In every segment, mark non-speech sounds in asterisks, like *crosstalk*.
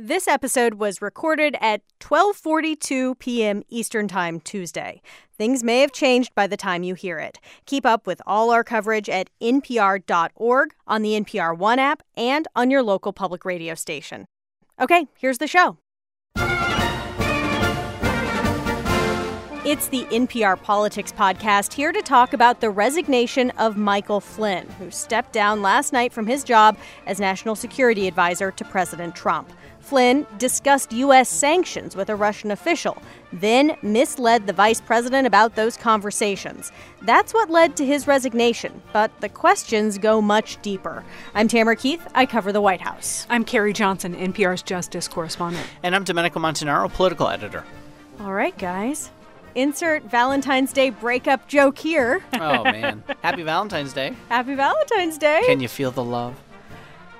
This episode was recorded at 12:42 p.m. Eastern Time Tuesday. Things may have changed by the time you hear it. Keep up with all our coverage at npr.org, on the NPR One app, and on your local public radio station. Okay, here's the show. It's the NPR Politics Podcast here to talk about the resignation of Michael Flynn, who stepped down last night from his job as National Security Advisor to President Trump. Flynn discussed U.S. sanctions with a Russian official, then misled the vice president about those conversations. That's what led to his resignation, but the questions go much deeper. I'm Tamara Keith. I cover the White House. I'm Carrie Johnson, NPR's justice correspondent. And I'm Domenico Montanaro, political editor. All right, guys. Insert Valentine's Day breakup joke here. Oh, man. Happy Valentine's Day. *laughs* Happy Valentine's Day. Can you feel the love?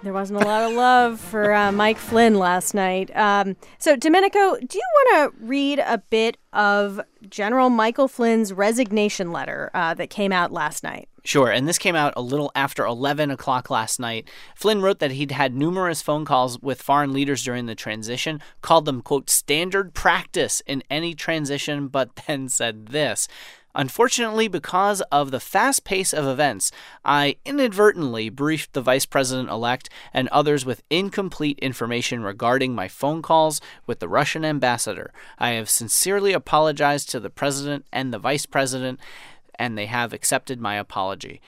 There wasn't a lot of love for uh, Mike Flynn last night. Um, so, Domenico, do you want to read a bit of General Michael Flynn's resignation letter uh, that came out last night? Sure, and this came out a little after 11 o'clock last night. Flynn wrote that he'd had numerous phone calls with foreign leaders during the transition, called them, quote, standard practice in any transition, but *laughs* then said this Unfortunately, because of the fast pace of events, I inadvertently briefed the vice president elect and others with incomplete information regarding my phone calls with the Russian ambassador. I have sincerely apologized to the president and the vice president, and they have accepted my apology.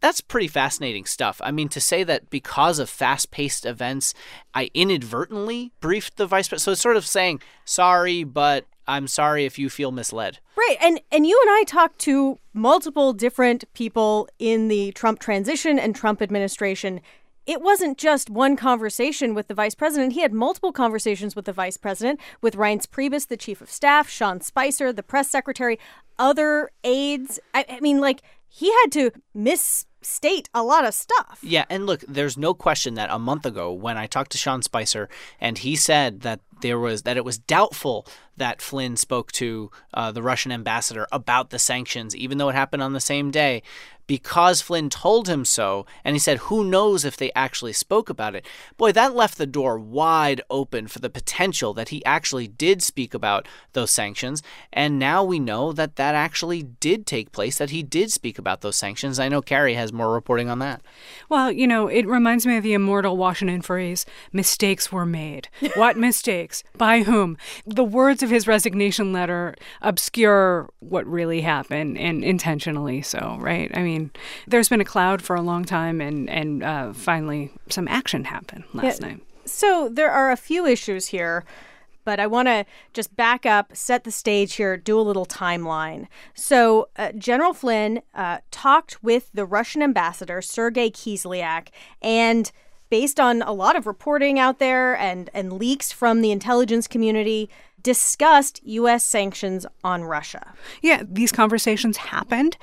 That's pretty fascinating stuff. I mean, to say that because of fast paced events, I inadvertently briefed the vice president. So it's sort of saying, sorry, but I'm sorry if you feel misled. Right. And and you and I talked to multiple different people in the Trump transition and Trump administration. It wasn't just one conversation with the vice president. He had multiple conversations with the vice president, with Reince Priebus, the chief of staff, Sean Spicer, the press secretary, other aides. I, I mean, like, he had to misstate a lot of stuff. Yeah, and look, there's no question that a month ago when I talked to Sean Spicer and he said that there was that it was doubtful that Flynn spoke to uh, the Russian ambassador about the sanctions, even though it happened on the same day, because Flynn told him so, and he said, Who knows if they actually spoke about it? Boy, that left the door wide open for the potential that he actually did speak about those sanctions. And now we know that that actually did take place, that he did speak about those sanctions. I know Carrie has more reporting on that. Well, you know, it reminds me of the immortal Washington phrase mistakes were made. *laughs* what By whom? The words of his resignation letter obscure what really happened and intentionally so, right? I mean, there's been a cloud for a long time and, and uh, finally some action happened last yeah. night. So there are a few issues here but I want to just back up, set the stage here, do a little timeline. So, uh, General Flynn uh, talked with the Russian ambassador, Sergei Kislyak, and based on a lot of reporting out there and, and leaks from the intelligence community, discussed U.S. sanctions on Russia. Yeah, these conversations happened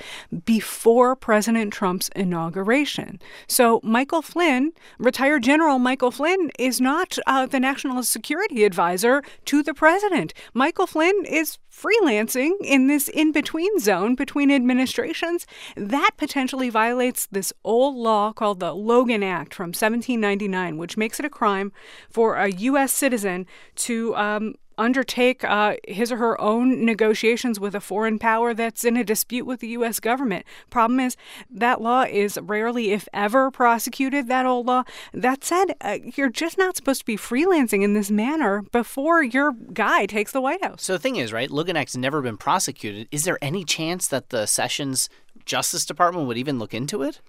before President Trump's inauguration. So, Michael Flynn, retired General Michael Flynn, is not uh, the national security advisor to the president. Michael Flynn is freelancing in this in between zone between administrations. That potentially violates this old law called the Logan Act from 1799, which makes it a crime for a U.S. citizen to um, undertake uh, his or her own negotiations with a foreign power that's in a dispute with the U.S. government. Problem is, that law is rarely, if ever, prosecuted, that old law. That said, uh, you're just not supposed to be freelancing in this manner before your guy takes the White House. So the thing is, right, Logan Act's never been prosecuted. Is there any chance that the Sessions Justice Department would even look into it?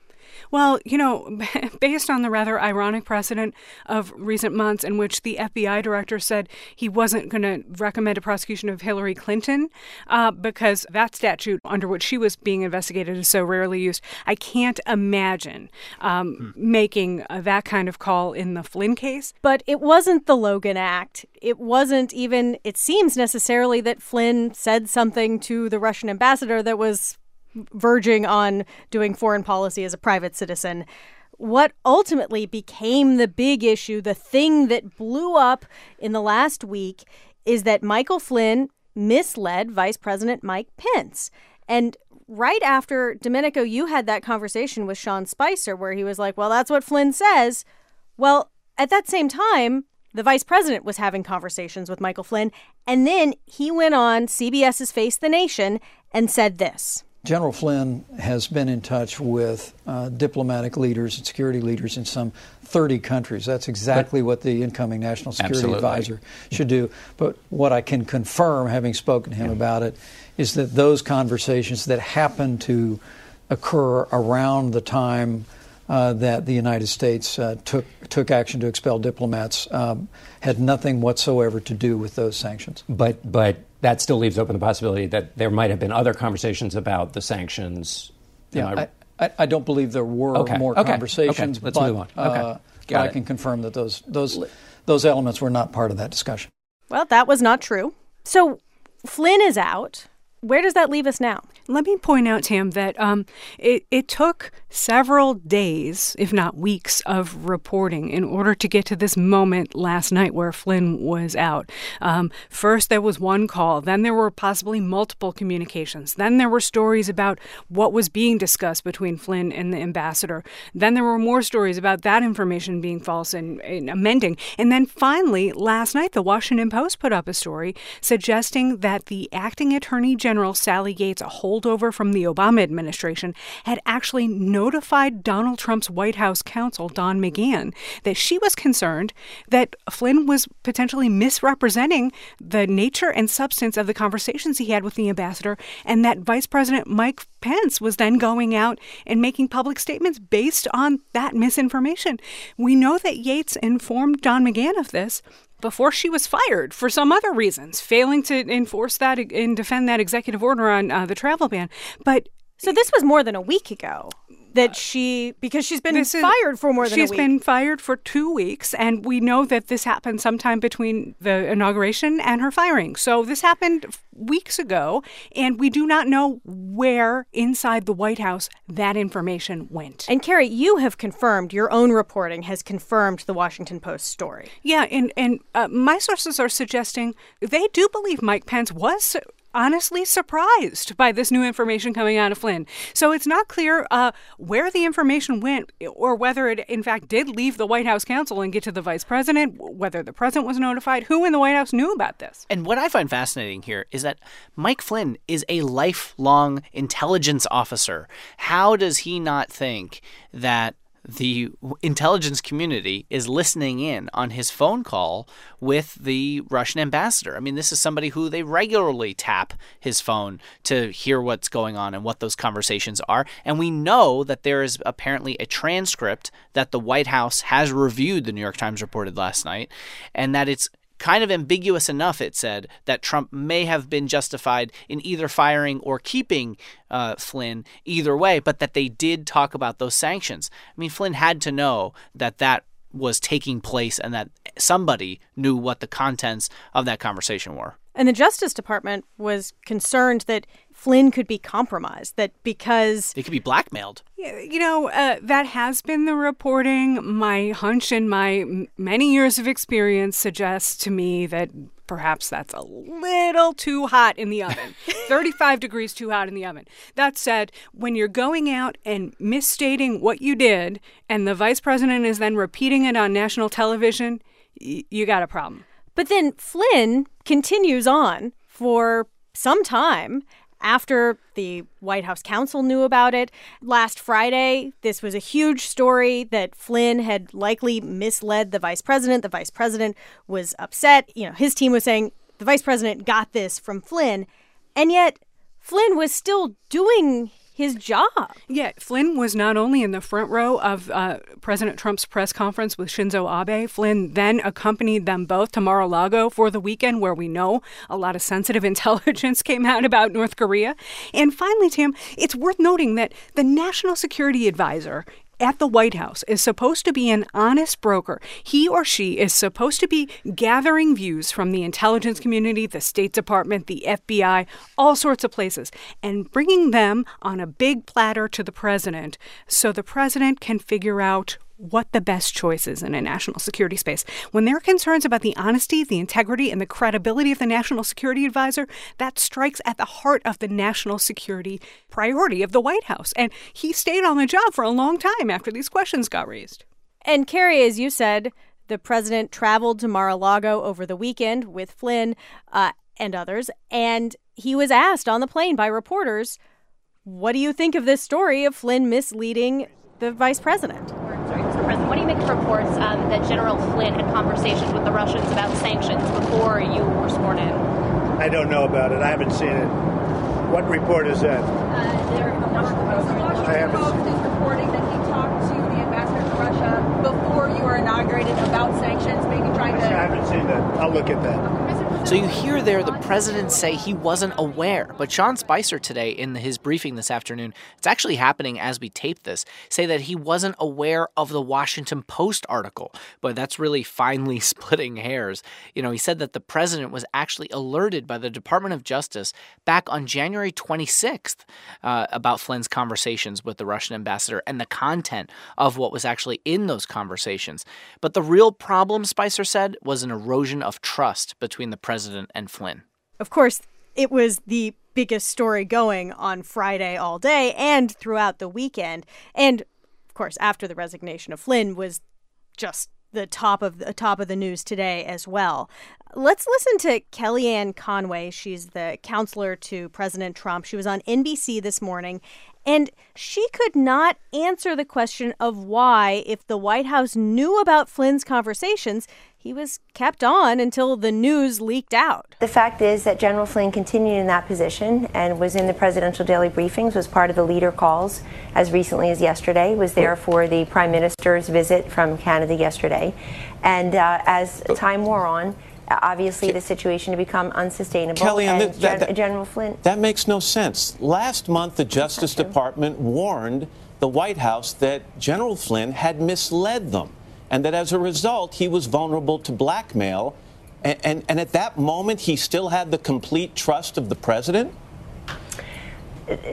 Well, you know, *laughs* based on the rather ironic precedent of recent months in which the FBI director said he wasn't going to recommend a prosecution of Hillary Clinton uh, because that statute under which she was being investigated is so rarely used, I can't imagine um, hmm. making uh, that kind of call in the Flynn case. But it wasn't the Logan Act. It wasn't even, it seems necessarily that Flynn said something to the Russian ambassador that was verging on doing foreign policy as a private citizen. What ultimately became the big issue, the thing that blew up in the last week, is that Michael Flynn misled Vice President Mike Pence. And right after Domenico, you had that conversation with Sean Spicer where he was like, Well, that's what Flynn says. Well, at that same time, the vice president was having conversations with Michael Flynn. And then he went on CBS's Face the Nation and said this. General Flynn has been in touch with uh, diplomatic leaders and security leaders in some 30 countries. That's exactly but, what the incoming national security absolutely. advisor should do. But what I can confirm, having spoken to him yeah. about it, is that those conversations that happen to occur around the time uh, that the United States uh, took took action to expel diplomats um, had nothing whatsoever to do with those sanctions. But but that still leaves open the possibility that there might have been other conversations about the sanctions. Yeah, I, I, I, don't believe there were okay. more okay. conversations. Okay. Let's but, move on. Okay, uh, but I can confirm that those those those elements were not part of that discussion. Well, that was not true. So Flynn is out. Where does that leave us now? Let me point out, Tam, that um, it, it took several days, if not weeks, of reporting in order to get to this moment last night where Flynn was out. Um, first, there was one call, then there were possibly multiple communications, then there were stories about what was being discussed between Flynn and the ambassador, then there were more stories about that information being false and, and amending. And then finally, last night, the Washington Post put up a story suggesting that the acting attorney general, Sally Yates, a holdover from the Obama administration, had actually notified Donald Trump's White House counsel, Don McGahn, that she was concerned that Flynn was potentially misrepresenting the nature and substance of the conversations he had with the ambassador, and that Vice President Mike Pence was then going out and making public statements based on that misinformation. We know that Yates informed Don McGahn of this, before she was fired for some other reasons, failing to enforce that and defend that executive order on uh, the travel ban. But so this was more than a week ago that she because she's been fired for more than she's been fired for two weeks and we know that this happened sometime between the inauguration and her firing. So this happened weeks ago and we do not know where inside the white house that information went. And carrie you have confirmed your own reporting has confirmed the washington post story. Yeah and and uh, my sources are suggesting they do believe mike pence was honestly surprised by this new information coming out of Flynn. So it's not clear uh, where the information went or whether it, in fact, did leave the White House counsel and get to the vice president, whether the president was notified, who in the White House knew about this. And what I find fascinating here is that Mike Flynn is a lifelong intelligence officer. How does he not think that the intelligence community is listening in on his phone call with the Russian ambassador. I mean, this is somebody who they regularly tap his phone to hear what's going on and what those conversations are. And we know that there is apparently a transcript that the White House has reviewed, the New York Times reported last night, and that it's kind of ambiguous enough, it said, that Trump may have been justified in either firing or keeping uh, Flynn either way, but that they did talk about those sanctions. I mean, Flynn had to know that that was taking place and that somebody knew what the contents of that conversation were. And the Justice Department was concerned that Flynn could be compromised, that because. They could be blackmailed. You know, uh, that has been the reporting. My hunch and my many years of experience suggests to me that perhaps that's a little too hot in the oven *laughs* 35 degrees too hot in the oven. That said, when you're going out and misstating what you did, and the vice president is then repeating it on national television, y- you got a problem. But then Flynn continues on for some time after the White House counsel knew about it. Last Friday, this was a huge story that Flynn had likely misled the vice president. The vice president was upset. You know, his team was saying the vice president got this from Flynn. And yet, Flynn was still doing his job. Yeah, Flynn was not only in the front row of uh, President Trump's press conference with Shinzo Abe, Flynn then accompanied them both to Mar a Lago for the weekend, where we know a lot of sensitive *laughs* intelligence came out about North Korea. And finally, Tim, it's worth noting that the National Security Advisor at the White House is supposed to be an honest broker. He or she is supposed to be gathering views from the intelligence community, the State Department, the FBI, all sorts of places, and bringing them on a big platter to the president so the president can figure out what the best choice is in a national security space. When there are concerns about the honesty, the integrity, and the credibility of the national security advisor, that strikes at the heart of the national security priority of the White House. And he stayed on the job for a long time after these questions got raised. And Carrie, as you said, The president traveled to Mar a Lago over the weekend with Flynn uh, and others, and he was asked on the plane by reporters, What do you think of this story of Flynn misleading the vice president? Sorry, Mr. President, what do you make of reports um, that General Flynn had conversations with the Russians about sanctions before you were sworn in? I don't know about it. I haven't seen it. What report is that? Uh, there, I haven't. Post is reporting that he talked to the ambassador to Russia before you were inaugurated about sanctions, maybe trying I haven't seen that. I'll look at that. So you hear there the president say he wasn't aware, but Sean Spicer today in his briefing this afternoon, it's actually happening as we tape this, say that he wasn't aware of the Washington Post article. But that's really finely *laughs* splitting hairs. You know, he said that the president was actually alerted by the Department of Justice back on January 26th uh, about Flynn's conversations with the Russian ambassador and the content of what was actually in those conversations. But the real problem, Spicer said, was an erosion of trust between the president and Flynn. Of course, it was the biggest story going on Friday all day and throughout the weekend. And of course, after the resignation of Flynn was just the top of the top of the news today as well. Let's listen to Kellyanne Conway. She's the counselor to President Trump. She was on NBC this morning, and she could not answer the question of why, if the White House knew about Flynn's conversations, he was kept on until the news leaked out. The fact is that General Flynn continued in that position and was in the presidential daily briefings, was part of the leader calls as recently as yesterday, was there for the prime minister's visit from Canada yesterday. And uh, as time wore on, obviously the situation had become unsustainable. Kellyanne, and that- that- Gen- General Flynn. That makes no sense. Last month, the Justice. Department warned the White House that General Flynn had misled them and that as a result, he was vulnerable to blackmail. And, and, and at that moment, he still had the complete trust of the president?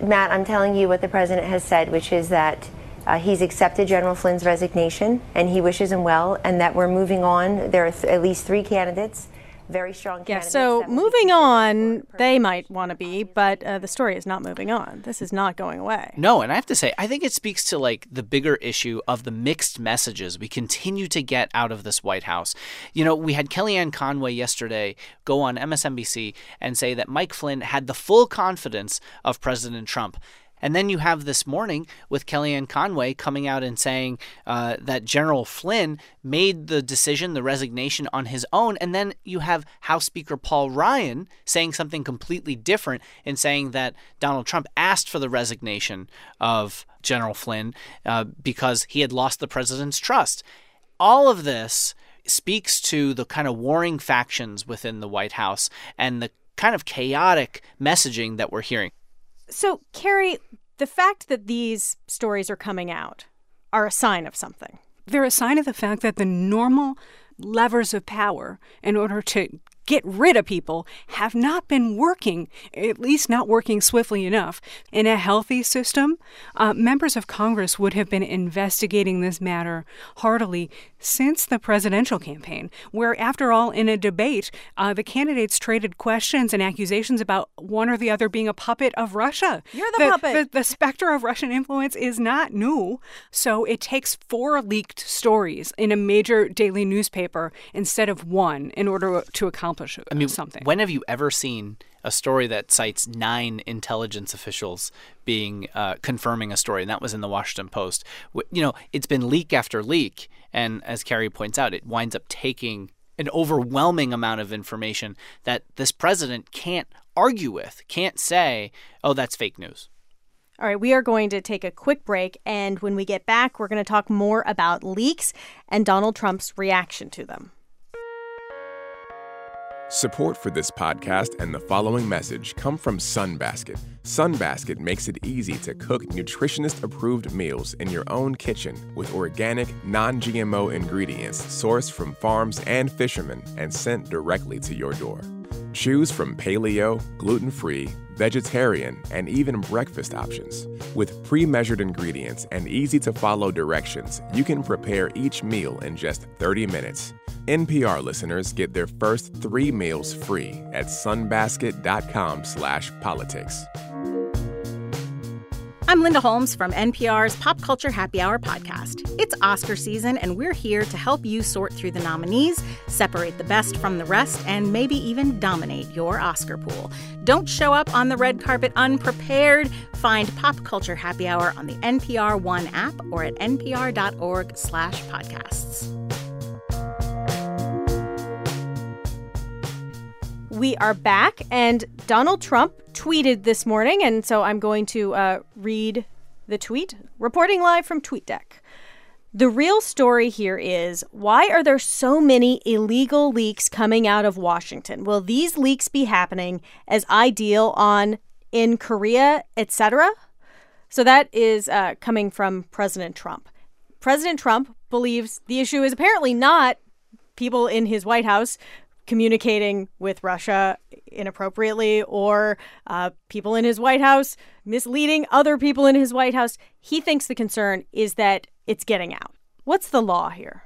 Matt, I'm telling you what the president has said, which is that uh, he's accepted General Flynn's resignation and he wishes him well, and that we're moving on. There are th- at least three candidates, very strong Yeah, so that will be moving on, they might want to be, but uh, the story is not moving on. This is not going away. No, and I have to say, I think it speaks to like the bigger issue of the mixed messages we continue to get out of this White House. You know, we had Kellyanne Conway yesterday go on MSNBC and say that Mike Flynn had the full confidence of President Trump. And then you have this morning with Kellyanne Conway coming out and saying uh, that General Flynn made the decision, the resignation on his own. And then you have House Speaker Paul Ryan saying something completely different in saying that Donald Trump asked for the resignation of General Flynn uh, because he had lost the president's trust. All of this speaks to the kind of warring factions within the White House and the kind of chaotic messaging that we're hearing. So, Carrie, the fact that these stories are coming out are a sign of something. They're a sign of the fact that the normal levers of power in order to get rid of people have not been working, at least not working swiftly enough. In a healthy system, uh, members of Congress would have been investigating this matter heartily since the presidential campaign, where, after all, in a debate, uh, the candidates traded questions and accusations about one or the other being a puppet of Russia. You're the puppet. The, the specter of Russian influence is not new. So it takes four leaked stories in a major daily newspaper instead of one in order to accomplish I mean, something. when have you ever seen a story that cites nine intelligence officials being uh, confirming a story? And that was in the Washington Post. You know, it's been leak after leak, and as Carrie points out, it winds up taking an overwhelming amount of information that this president can't argue with, can't say, "Oh, that's fake news." All right, we are going to take a quick break, and when we get back, we're going to talk more about leaks and Donald Trump's reaction to them. Support for this podcast and the following message come from Sunbasket. Sunbasket makes it easy to cook nutritionist approved meals in your own kitchen with organic, non GMO ingredients sourced from farms and fishermen and sent directly to your door. Choose from paleo, gluten free, vegetarian, and even breakfast options. With pre measured ingredients and easy to follow directions, you can prepare each meal in just 30 minutes. NPR listeners get their first three meals free at sunbasket.com slash politics. I'm Linda Holmes from NPR's Pop Culture Happy Hour podcast. It's Oscar season, and we're here to help you sort through the nominees, separate the best from the rest, and maybe even dominate your Oscar pool. Don't show up on the red carpet unprepared. Find Pop Culture Happy Hour on the NPR One app or at npr.org/podcasts. We are back, and Donald Trump tweeted this morning, and so I'm going to uh, read the tweet. Reporting live from TweetDeck. The real story here is why are there so many illegal leaks coming out of Washington? Will these leaks be happening as I deal on in Korea, etc.? So that is uh, coming from President Trump. President Trump believes the issue is apparently not people in his White House communicating with Russia inappropriately or uh, people in his White House misleading other people in his White House. He thinks the concern is that it's getting out. What's the law here?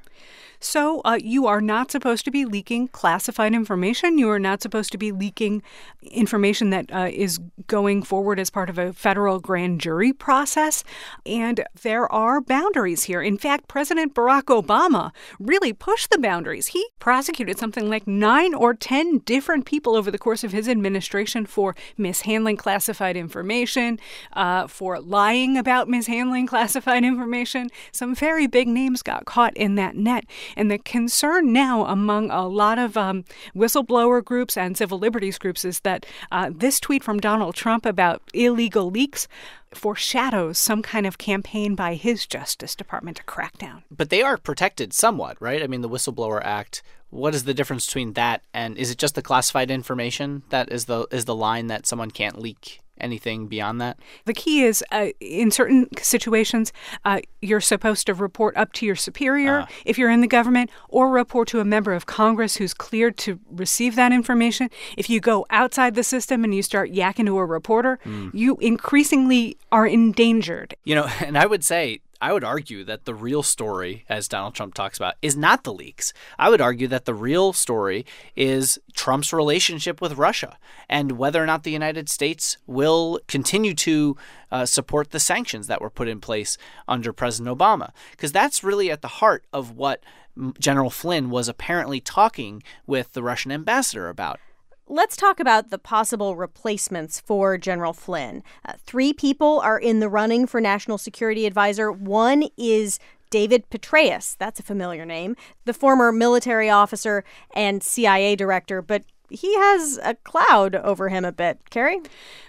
So, uh, you are not supposed to be leaking classified information. You are not supposed to be leaking information that uh, is going forward as part of a federal grand jury process. And there are boundaries here. In fact, President Barack Obama really pushed the boundaries. He prosecuted something like nine or 10 different people over the course of his administration for mishandling classified information, uh, for lying about mishandling *laughs* classified information. Some very big names got caught in that net. And the concern now among a lot of um, whistleblower groups and civil liberties groups is that uh, this tweet from Donald Trump about illegal leaks foreshadows some kind of campaign by his Justice Department to crack down. But they are protected somewhat, right? I mean, the Whistleblower Act. What is the difference between that and is it just the classified information that is the is the line that someone can't leak? Anything beyond that? The key is uh, in certain situations, uh, you're supposed to report up to your superior uh. if you're in the government, or report to a member of Congress who's cleared to receive that information. If you go outside the system and you start yakking to a reporter, mm. you increasingly are endangered. You know, *laughs* and I would say I would argue that the real story, as Donald Trump talks about, is not the leaks. I would argue that the real story is Trump's relationship with Russia and whether or not the United States will continue to uh, support the sanctions that were put in place under President Obama. Because that's really at the heart of what General Flynn was apparently talking with the Russian ambassador about. Let's talk about the possible replacements for General Flynn. Uh, three people are in the running for National Security Advisor. One is David Petraeus, that's a familiar name, the former military officer and CIA director, but he has a cloud over him a bit. Carrie?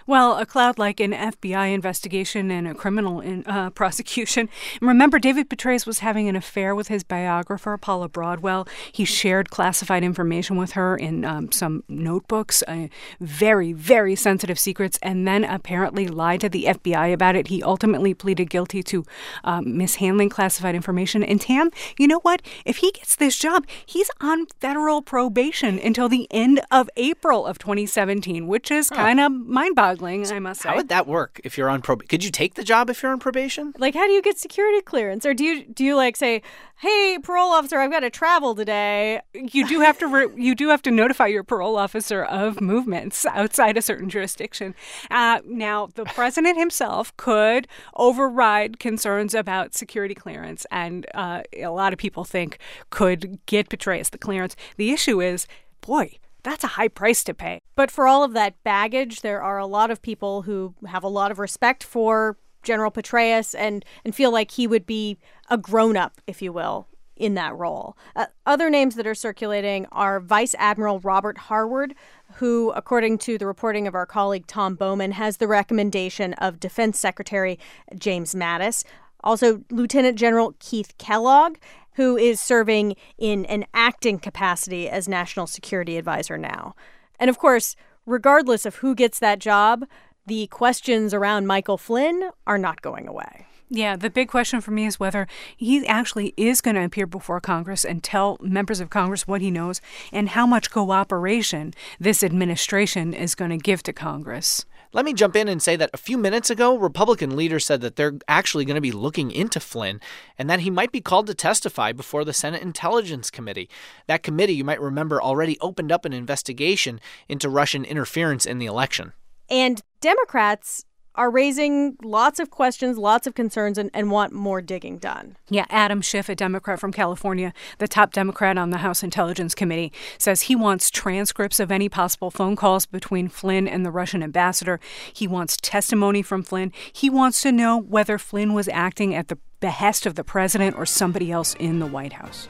Well, a cloud like an FBI investigation and a criminal in, uh, *laughs* prosecution. Remember, David Petraeus was having an affair with his biographer, Paula Broadwell. He shared classified information with her in um, some notebooks, uh, very, very sensitive secrets, and then apparently lied to the FBI about it. He ultimately pleaded guilty to um, mishandling classified information. And Tam, you know what? If he gets this job, he's on federal probation until the end of April of 2017, which is huh. kind of mind boggling, I must say. How would that work if you're on probation? Could you take the job if you're on probation? Like, how do you get security clearance? Or do you, do you like say, hey, parole officer, I've got to travel today? You do have to, re- *laughs* you do have to notify your parole officer of movements outside a certain jurisdiction. Uh, now, the president himself could override concerns about security clearance, and uh, a lot of people think could get Petraeus the clearance. The issue is, boy, that's a high price to pay. But for all of that baggage, there are a lot of people who have a lot of respect for General Petraeus and, and feel like he would be a grown up, if you will, in that role. Uh, other names that are circulating are Vice Admiral Robert Harward, who, according to the reporting of our colleague Tom Bowman, has the recommendation of Defense Secretary James Mattis. Also, Lieutenant General Keith Kellogg who is serving in an acting capacity as National Security Advisor now. And of course, regardless of who gets that job, the questions around Michael Flynn are not going away. Yeah, the big question for me is whether he actually is going to appear before Congress and tell members of Congress what he knows and how much cooperation this administration is going to give to Congress. Let me jump in and say that a few minutes ago, Republican leaders said that they're actually going to be looking into Flynn and that he might be called to testify before the Senate Intelligence Committee. That committee, you might remember, already opened up an investigation into Russian interference in the election. And Democrats are raising lots of questions, lots of concerns, and, and want more digging done. Yeah, Adam Schiff, a Democrat from California, the top Democrat on the House Intelligence Committee, says he wants transcripts of any possible phone calls between Flynn and the Russian ambassador. He wants testimony from Flynn. He wants to know whether Flynn was acting at the behest of the president or somebody else in the White House.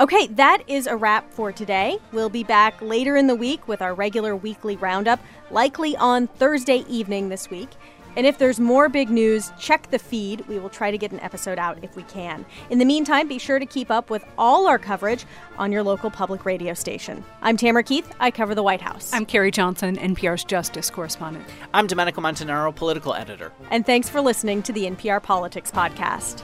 Okay, that is a wrap for today. We'll be back later in the week with our regular weekly roundup, likely on Thursday evening this week. And if there's more big news, check the feed. We will try to get an episode out if we can. In the meantime, be sure to keep up with all our coverage on your local public radio station. I'm Tamara Keith. I cover the White House. I'm Carrie Johnson, NPR's Justice correspondent. I'm Domenico Montanaro, political editor. And thanks for listening to the NPR Politics Podcast.